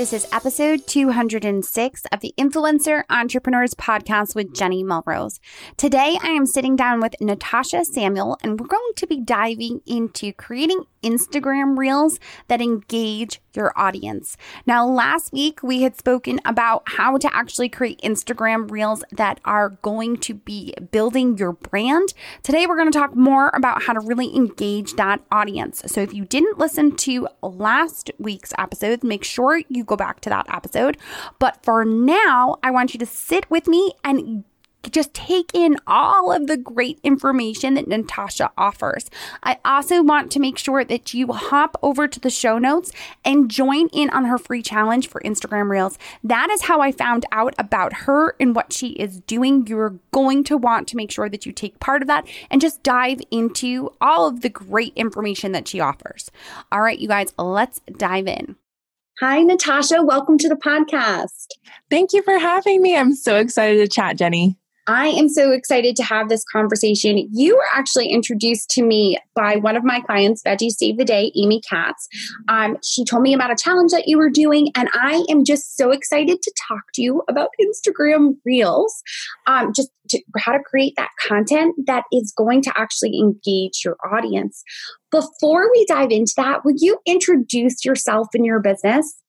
This is episode 206 of the Influencer Entrepreneurs Podcast with Jenny Melrose. Today, I am sitting down with Natasha Samuel, and we're going to be diving into creating Instagram reels that engage your audience. Now, last week we had spoken about how to actually create Instagram reels that are going to be building your brand. Today, we're going to talk more about how to really engage that audience. So, if you didn't listen to last week's episode, make sure you go back to that episode. But for now, I want you to sit with me and just take in all of the great information that Natasha offers. I also want to make sure that you hop over to the show notes and join in on her free challenge for Instagram Reels. That is how I found out about her and what she is doing. You're going to want to make sure that you take part of that and just dive into all of the great information that she offers. All right, you guys, let's dive in. Hi, Natasha. Welcome to the podcast. Thank you for having me. I'm so excited to chat, Jenny. I am so excited to have this conversation. You were actually introduced to me by one of my clients, Veggies Save the Day, Amy Katz. Um, she told me about a challenge that you were doing, and I am just so excited to talk to you about Instagram Reels, um, just to, how to create that content that is going to actually engage your audience. Before we dive into that, would you introduce yourself and your business?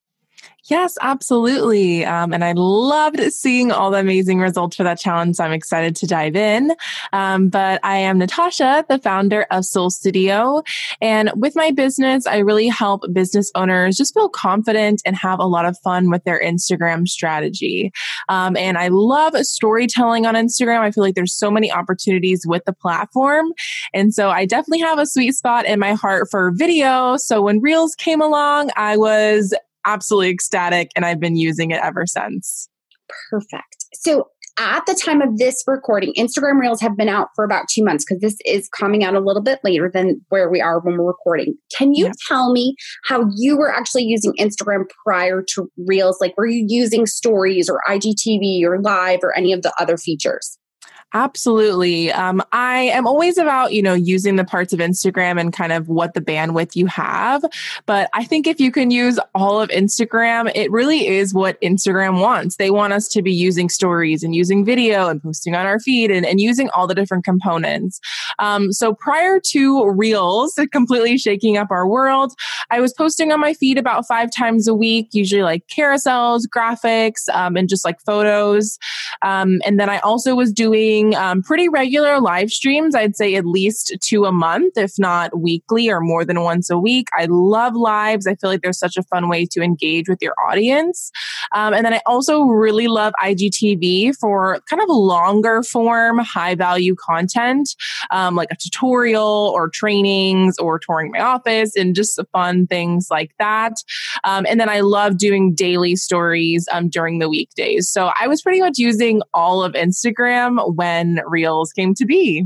Yes, absolutely. Um, and I loved seeing all the amazing results for that challenge. So I'm excited to dive in. Um, but I am Natasha, the founder of Soul Studio. And with my business, I really help business owners just feel confident and have a lot of fun with their Instagram strategy. Um, and I love storytelling on Instagram. I feel like there's so many opportunities with the platform. And so I definitely have a sweet spot in my heart for video. So when Reels came along, I was absolutely ecstatic and I've been using it ever since. Perfect. So at the time of this recording, Instagram Reels have been out for about two months because this is coming out a little bit later than where we are when we're recording. Can you tell me how you were actually using Instagram prior to Reels? Like, were you using stories or IGTV or live or any of the other features? Absolutely. Um, I am always about, you know, using the parts of Instagram and kind of what the bandwidth you have. But I think if you can use all of Instagram, it really is what Instagram wants. They want us to be using stories and using video and posting on our feed and, and using all the different components. Um, so prior to Reels completely shaking up our world, I was posting on my feed about five times a week, usually like carousels, graphics, um, and just like photos. Um, and then I also was doing doing um, pretty regular live streams. I'd say at least two a month, if not weekly or more than once a week. I love lives. I feel like there's such a fun way to engage with your audience. Um, and then I also really love IGTV for kind of longer form, high value content, um, like a tutorial or trainings or touring my office and just fun things like that. Um, and then I love doing daily stories um, during the weekdays. So I was pretty much using all of Instagram when when Reels came to be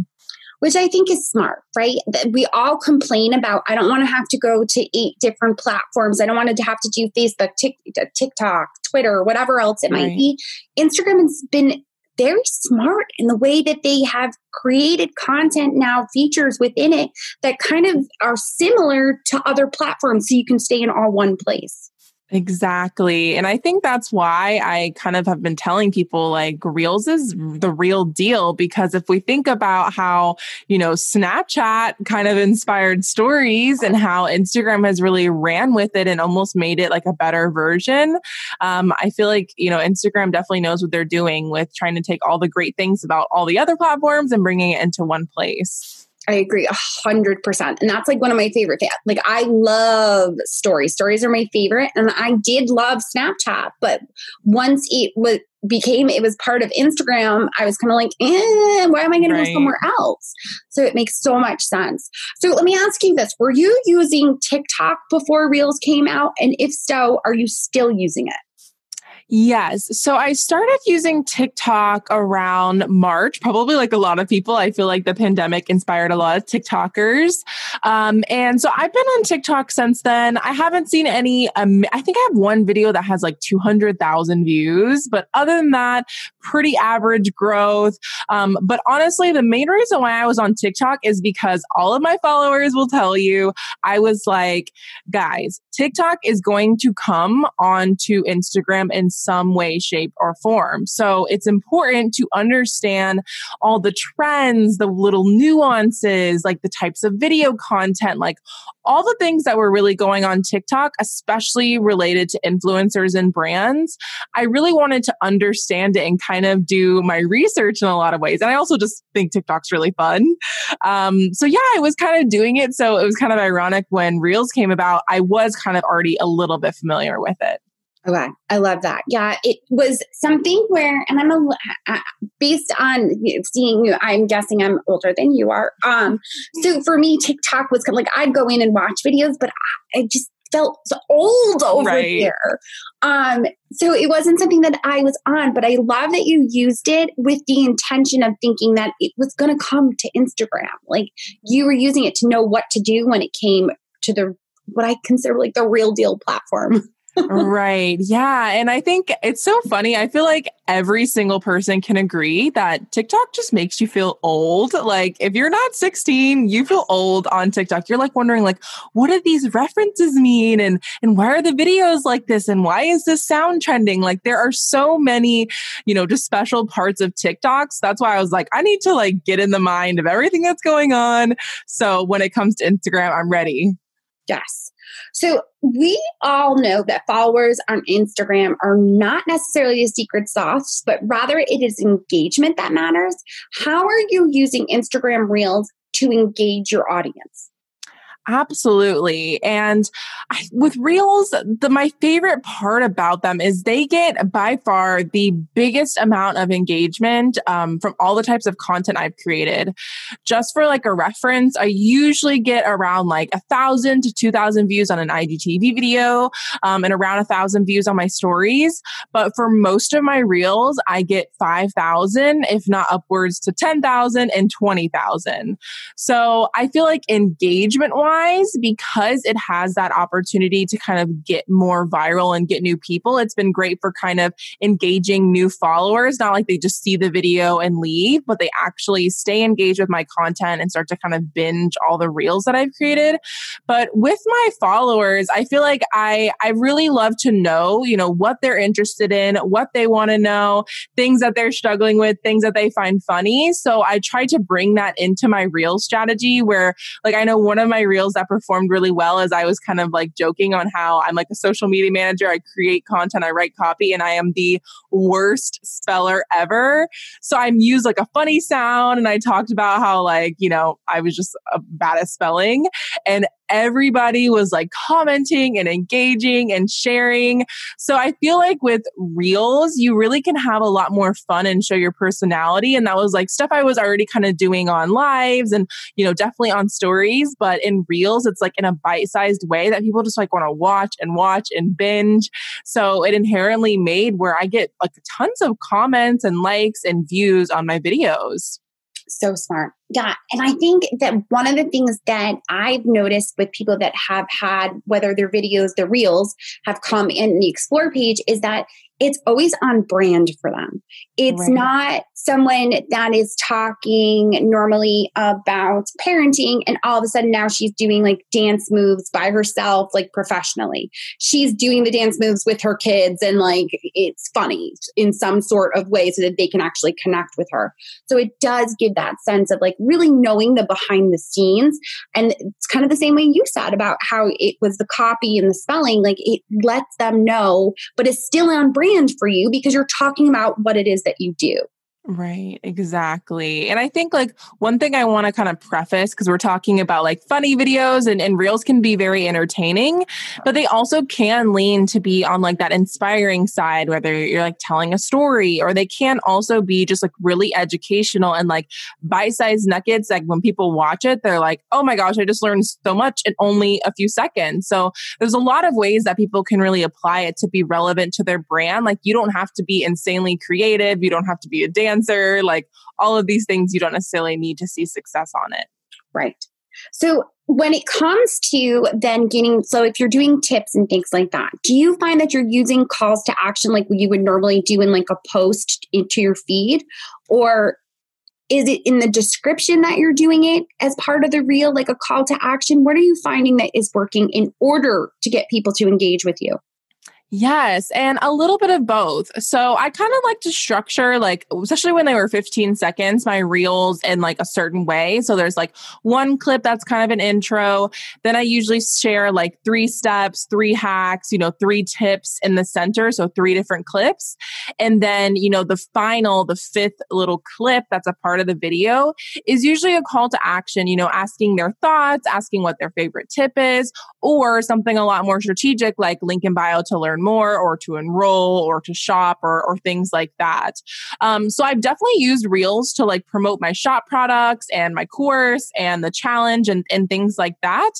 which I think is smart, right? We all complain about, I don't want to have to go to eight different platforms. I don't want to have to do Facebook, uh, TikTok, Twitter, whatever else it right. might be. Instagram has been very smart in the way that they have created content now, features within it that kind of are similar to other platforms so you can stay in all one place. Exactly. And I think that's why I kind of have been telling people like Reels is the real deal because if we think about how, you know, Snapchat kind of inspired stories and how Instagram has really ran with it and almost made it like a better version, um, I feel like, you know, Instagram definitely knows what they're doing with trying to take all the great things about all the other platforms and bringing it into one place. I agree a hundred percent. And that's like one of my favorite things. Like I love stories. Stories are my favorite. And I did love Snapchat, but once it was became it was part of Instagram, I was kind of like, eh, why am I gonna right. go somewhere else? So it makes so much sense. So let me ask you this. Were you using TikTok before Reels came out? And if so, are you still using it? Yes. So I started using TikTok around March, probably like a lot of people. I feel like the pandemic inspired a lot of TikTokers. Um, and so I've been on TikTok since then. I haven't seen any, um, I think I have one video that has like 200,000 views, but other than that, pretty average growth. Um, but honestly, the main reason why I was on TikTok is because all of my followers will tell you I was like, guys, TikTok is going to come onto Instagram and some way, shape, or form. So it's important to understand all the trends, the little nuances, like the types of video content, like all the things that were really going on TikTok, especially related to influencers and brands. I really wanted to understand it and kind of do my research in a lot of ways. And I also just think TikTok's really fun. Um, so yeah, I was kind of doing it. So it was kind of ironic when Reels came about. I was kind of already a little bit familiar with it. Okay, I love that. Yeah, it was something where, and I'm a uh, based on seeing you. I'm guessing I'm older than you are. Um, so for me, TikTok was kind of like I'd go in and watch videos, but I, I just felt old over right. there. Um, so it wasn't something that I was on, but I love that you used it with the intention of thinking that it was going to come to Instagram. Like you were using it to know what to do when it came to the what I consider like the real deal platform. Right. Yeah. And I think it's so funny. I feel like every single person can agree that TikTok just makes you feel old. Like if you're not 16, you feel old on TikTok. You're like wondering like, what do these references mean? And, and why are the videos like this? And why is this sound trending? Like there are so many, you know, just special parts of TikToks. That's why I was like, I need to like get in the mind of everything that's going on. So when it comes to Instagram, I'm ready. Yes. So we all know that followers on Instagram are not necessarily a secret sauce, but rather it is engagement that matters. How are you using Instagram Reels to engage your audience? Absolutely. And I, with Reels, the my favorite part about them is they get by far the biggest amount of engagement um, from all the types of content I've created. Just for like a reference, I usually get around like a thousand to two thousand views on an IGTV video, um, and around a thousand views on my stories. But for most of my Reels, I get five thousand, if not upwards to ten thousand and twenty thousand. So I feel like engagement wise wise, because it has that opportunity to kind of get more viral and get new people, it's been great for kind of engaging new followers. Not like they just see the video and leave, but they actually stay engaged with my content and start to kind of binge all the reels that I've created. But with my followers, I feel like I, I really love to know, you know, what they're interested in, what they want to know, things that they're struggling with, things that they find funny. So I try to bring that into my reel strategy where like I know one of my reels that performed really well as I was kind of like joking on how I'm like a social media manager. I create content, I write copy, and I am the worst speller ever. So I'm used like a funny sound and I talked about how like, you know, I was just a bad at spelling. And everybody was like commenting and engaging and sharing. So I feel like with reels, you really can have a lot more fun and show your personality. And that was like stuff I was already kind of doing on lives and, you know, definitely on stories. But in reels, it's like in a bite sized way that people just like want to watch and watch and binge. So it inherently made where I get like tons of comments and likes and views on my videos so smart. Yeah. And I think that one of the things that I've noticed with people that have had, whether their videos, their reels have come in the explore page, is that it's always on brand for them. It's right. not someone that is talking normally about parenting and all of a sudden now she's doing like dance moves by herself, like professionally. She's doing the dance moves with her kids and like it's funny in some sort of way so that they can actually connect with her. So it does give that sense of like really knowing the behind the scenes. And it's kind of the same way you said about how it was the copy and the spelling, like it lets them know, but it's still on brand brand for you because you're talking about what it is that you do. Right, exactly. And I think like one thing I want to kind of preface because we're talking about like funny videos and, and reels can be very entertaining, but they also can lean to be on like that inspiring side, whether you're like telling a story or they can also be just like really educational and like bite sized nuggets. Like when people watch it, they're like, oh my gosh, I just learned so much in only a few seconds. So there's a lot of ways that people can really apply it to be relevant to their brand. Like you don't have to be insanely creative. You don't have to be a dancer cancer, like all of these things, you don't necessarily need to see success on it. Right. So when it comes to then getting, so if you're doing tips and things like that, do you find that you're using calls to action like you would normally do in like a post into your feed? Or is it in the description that you're doing it as part of the reel, like a call to action? What are you finding that is working in order to get people to engage with you? Yes, and a little bit of both. So I kind of like to structure like especially when they were 15 seconds my reels in like a certain way. So there's like one clip that's kind of an intro, then I usually share like three steps, three hacks, you know, three tips in the center, so three different clips. And then, you know, the final, the fifth little clip that's a part of the video is usually a call to action, you know, asking their thoughts, asking what their favorite tip is, or something a lot more strategic like link in bio to learn more or to enroll or to shop or, or things like that. Um, so I've definitely used Reels to like promote my shop products and my course and the challenge and, and things like that.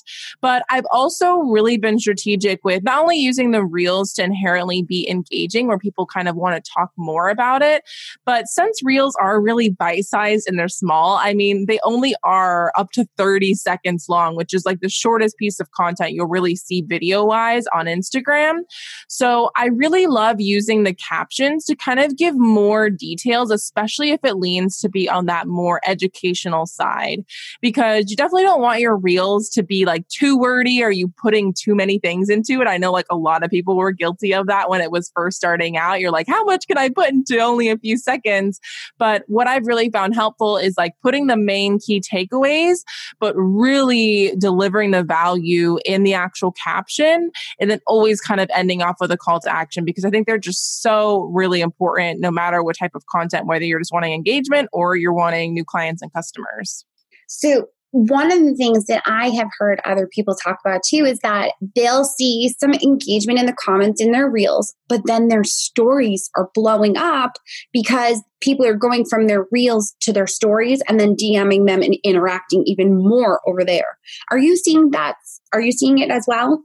But I've also really been strategic with not only using the Reels to inherently be engaging where people kind of want to talk more about it, but since Reels are really bite sized and they're small, I mean, they only are up to 30 seconds long, which is like the shortest piece of content you'll really see video wise on Instagram. So I really love using the captions to kind of give more details, especially if it leans to be on that more educational side, because you definitely don't want your reels to be like too wordy or you putting too many things into it. I know like a lot of people were guilty of that when it was first starting out. You're like, how much can I put into only a few seconds? But what I've really found helpful is like putting the main key takeaways, but really delivering the value in the actual caption and then always kind of ending off with a call to action because I think they're just so really important no matter what type of content, whether you're just wanting engagement or you're wanting new clients and customers. So, one of the things that I have heard other people talk about too is that they'll see some engagement in the comments in their reels, but then their stories are blowing up because people are going from their reels to their stories and then DMing them and interacting even more over there. Are you seeing that? Are you seeing it as well?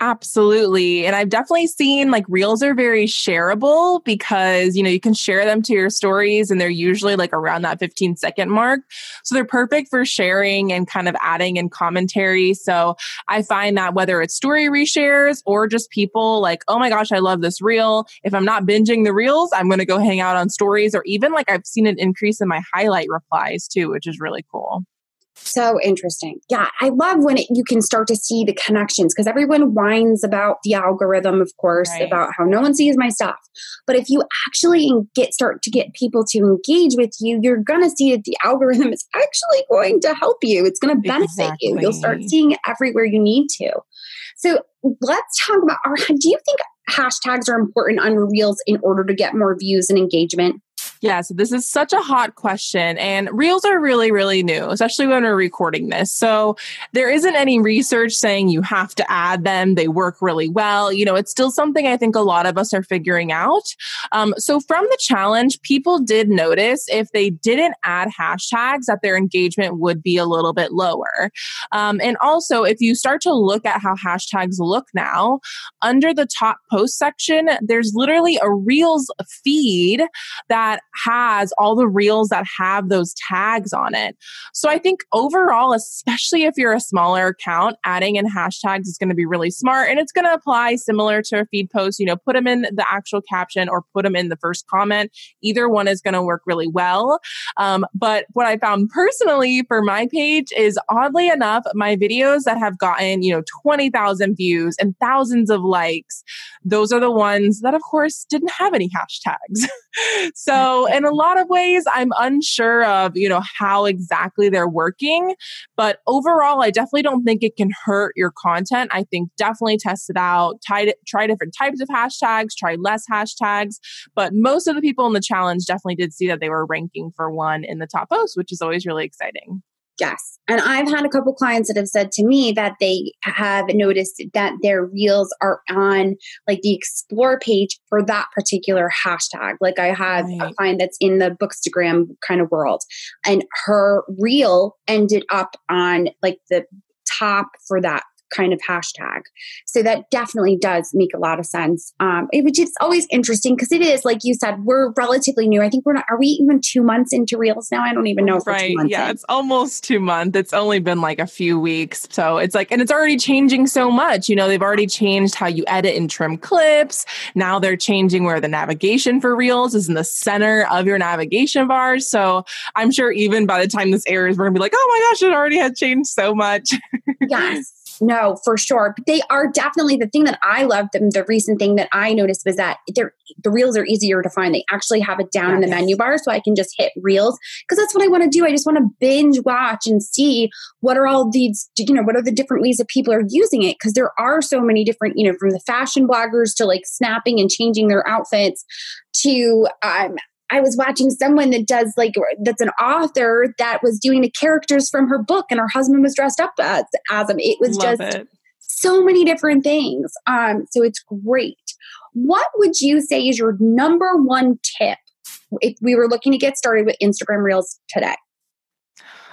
Absolutely. And I've definitely seen like reels are very shareable because, you know, you can share them to your stories and they're usually like around that 15 second mark. So they're perfect for sharing and kind of adding in commentary. So I find that whether it's story reshares or just people like, oh my gosh, I love this reel. If I'm not binging the reels, I'm going to go hang out on stories or even like I've seen an increase in my highlight replies too, which is really cool. So interesting. Yeah, I love when it, you can start to see the connections because everyone whines about the algorithm, of course, right. about how no one sees my stuff. But if you actually get start to get people to engage with you, you're going to see that the algorithm is actually going to help you. It's going to benefit exactly. you. You'll start seeing it everywhere you need to. So let's talk about. Our. Do you think hashtags are important on Reels in order to get more views and engagement? Yeah, so this is such a hot question, and reels are really, really new, especially when we're recording this. So there isn't any research saying you have to add them. They work really well. You know, it's still something I think a lot of us are figuring out. Um, so from the challenge, people did notice if they didn't add hashtags that their engagement would be a little bit lower. Um, and also, if you start to look at how hashtags look now, under the top post section, there's literally a reels feed that has all the reels that have those tags on it. So I think overall, especially if you're a smaller account, adding in hashtags is going to be really smart and it's going to apply similar to a feed post. You know, put them in the actual caption or put them in the first comment. Either one is going to work really well. Um, but what I found personally for my page is oddly enough, my videos that have gotten, you know, 20,000 views and thousands of likes, those are the ones that, of course, didn't have any hashtags. so in a lot of ways, I'm unsure of, you know, how exactly they're working. But overall, I definitely don't think it can hurt your content. I think definitely test it out, try, try different types of hashtags, try less hashtags. But most of the people in the challenge definitely did see that they were ranking for one in the top post, which is always really exciting. Yes. And I've had a couple clients that have said to me that they have noticed that their reels are on like the explore page for that particular hashtag. Like I have right. a client that's in the bookstagram kind of world and her reel ended up on like the top for that kind of hashtag. So that definitely does make a lot of sense. Um, it, which is always interesting because it is, like you said, we're relatively new. I think we're not, are we even two months into Reels now? I don't even know if right. Yeah, in. it's almost two months. It's only been like a few weeks. So it's like, and it's already changing so much. You know, they've already changed how you edit and trim clips. Now they're changing where the navigation for Reels is in the center of your navigation bars. So I'm sure even by the time this airs, we're gonna be like, oh my gosh, it already had changed so much. yes. No, for sure. But they are definitely the thing that I love them. The recent thing that I noticed was that they're the reels are easier to find. They actually have it down yes. in the menu bar so I can just hit reels because that's what I want to do. I just want to binge watch and see what are all these, you know, what are the different ways that people are using it because there are so many different, you know, from the fashion bloggers to like snapping and changing their outfits to um, I was watching someone that does like that's an author that was doing the characters from her book, and her husband was dressed up as as him. It was Love just it. so many different things. Um, so it's great. What would you say is your number one tip if we were looking to get started with Instagram Reels today?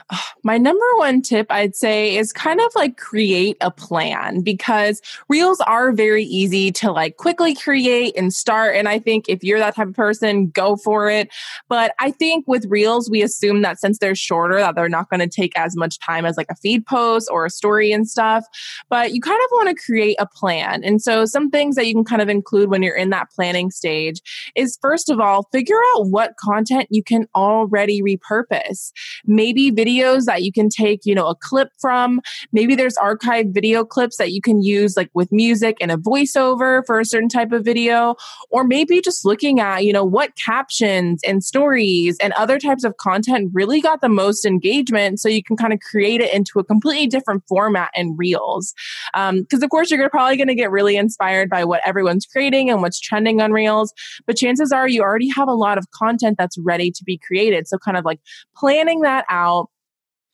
My number one tip I'd say is kind of like create a plan because reels are very easy to like quickly create and start. And I think if you're that type of person, go for it. But I think with reels, we assume that since they're shorter, that they're not going to take as much time as like a feed post or a story and stuff. But you kind of want to create a plan. And so some things that you can kind of include when you're in that planning stage is first of all, figure out what content you can already repurpose. Maybe video videos that you can take, you know, a clip from. Maybe there's archived video clips that you can use like with music and a voiceover for a certain type of video. Or maybe just looking at, you know, what captions and stories and other types of content really got the most engagement so you can kind of create it into a completely different format and reels. Because um, of course you're probably going to get really inspired by what everyone's creating and what's trending on reels. But chances are you already have a lot of content that's ready to be created. So kind of like planning that out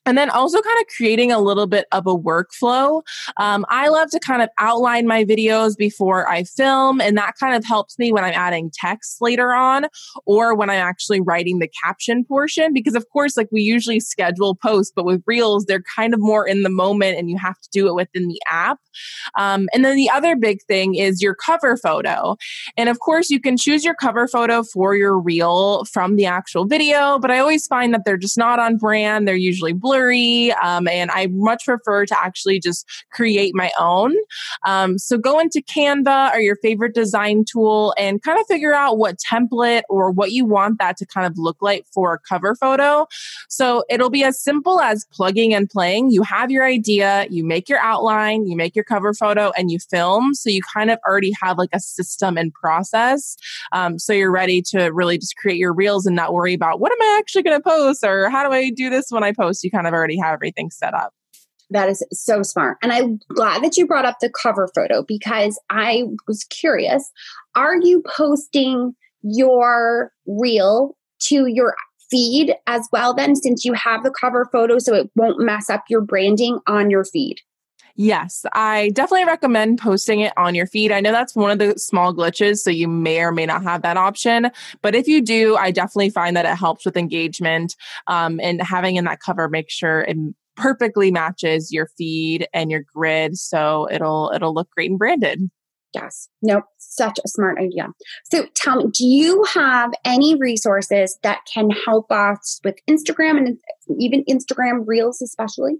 and then also kind of creating a little bit of a workflow. Um, I love to kind of outline my videos before I film, and that kind of helps me when I'm adding text later on or when I'm actually writing the caption portion. Because, of course, like we usually schedule posts, but with Reels, they're kind of more in the moment and you have to do it within the app. Um, and then the other big thing is your cover photo. And of course, you can choose your cover photo for your Reel from the actual video, but I always find that they're just not on brand. They're usually Um, and I much prefer to actually just create my own. Um, so go into Canva or your favorite design tool and kind of figure out what template or what you want that to kind of look like for a cover photo. So it'll be as simple as plugging and playing. You have your idea, you make your outline, you make your cover photo, and you film. So you kind of already have like a system and process. Um, so you're ready to really just create your reels and not worry about what am I actually going to post or how do I do this when I post. You kind kind of already have everything set up. That is so smart. And I'm glad that you brought up the cover photo because I was curious. Are you posting your reel to your feed as well, then, since you have the cover photo so it won't mess up your branding on your feed? Yes, I definitely recommend posting it on your feed. I know that's one of the small glitches, so you may or may not have that option. But if you do, I definitely find that it helps with engagement um, and having in that cover, make sure it perfectly matches your feed and your grid, so it'll it'll look great and branded. Yes. Nope. Such a smart idea. So tell me, do you have any resources that can help us with Instagram and even Instagram Reels, especially?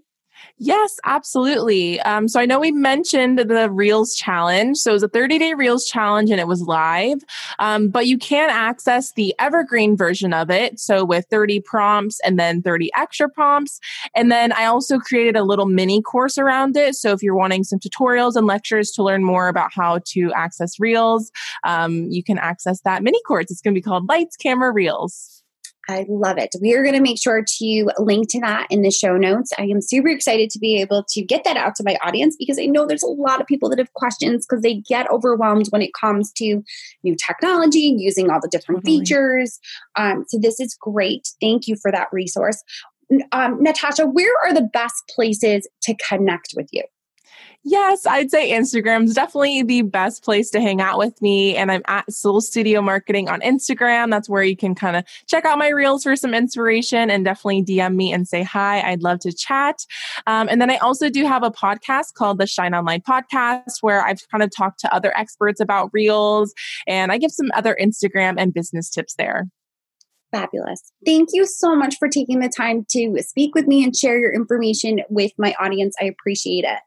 Yes, absolutely. Um, so I know we mentioned the Reels challenge. So it was a 30 day Reels challenge and it was live, um, but you can access the evergreen version of it. So with 30 prompts and then 30 extra prompts. And then I also created a little mini course around it. So if you're wanting some tutorials and lectures to learn more about how to access Reels, um, you can access that mini course. It's going to be called Lights, Camera, Reels. I love it. We are going to make sure to link to that in the show notes. I am super excited to be able to get that out to my audience because I know there's a lot of people that have questions because they get overwhelmed when it comes to new technology, using all the different totally. features. Um, so, this is great. Thank you for that resource. Um, Natasha, where are the best places to connect with you? Yes, I'd say Instagram's definitely the best place to hang out with me. And I'm at Soul Studio Marketing on Instagram. That's where you can kind of check out my reels for some inspiration and definitely DM me and say hi. I'd love to chat. Um, and then I also do have a podcast called the Shine Online Podcast where I've kind of talked to other experts about reels and I give some other Instagram and business tips there. Fabulous. Thank you so much for taking the time to speak with me and share your information with my audience. I appreciate it.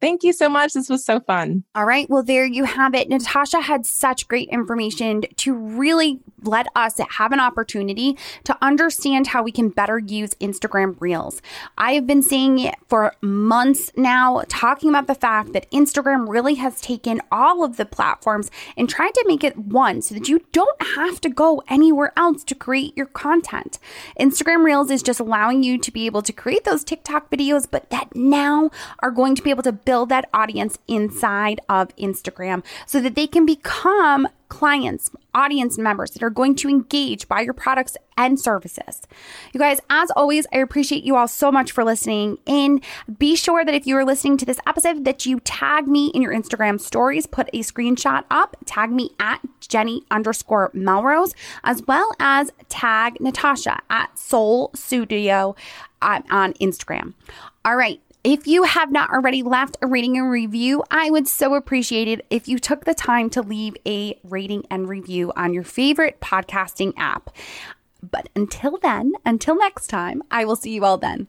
Thank you so much. This was so fun. All right. Well, there you have it. Natasha had such great information to really let us have an opportunity to understand how we can better use Instagram Reels. I have been saying it for months now, talking about the fact that Instagram really has taken all of the platforms and tried to make it one so that you don't have to go anywhere else to create your content. Instagram Reels is just allowing you to be able to create those TikTok videos, but that now are going to be able to build that audience inside of Instagram so that they can become clients, audience members that are going to engage by your products and services. You guys, as always, I appreciate you all so much for listening and be sure that if you are listening to this episode that you tag me in your Instagram stories, put a screenshot up, tag me at Jenny underscore Melrose, as well as tag Natasha at Soul Studio uh, on Instagram. All right. If you have not already left a rating and review, I would so appreciate it if you took the time to leave a rating and review on your favorite podcasting app. But until then, until next time, I will see you all then.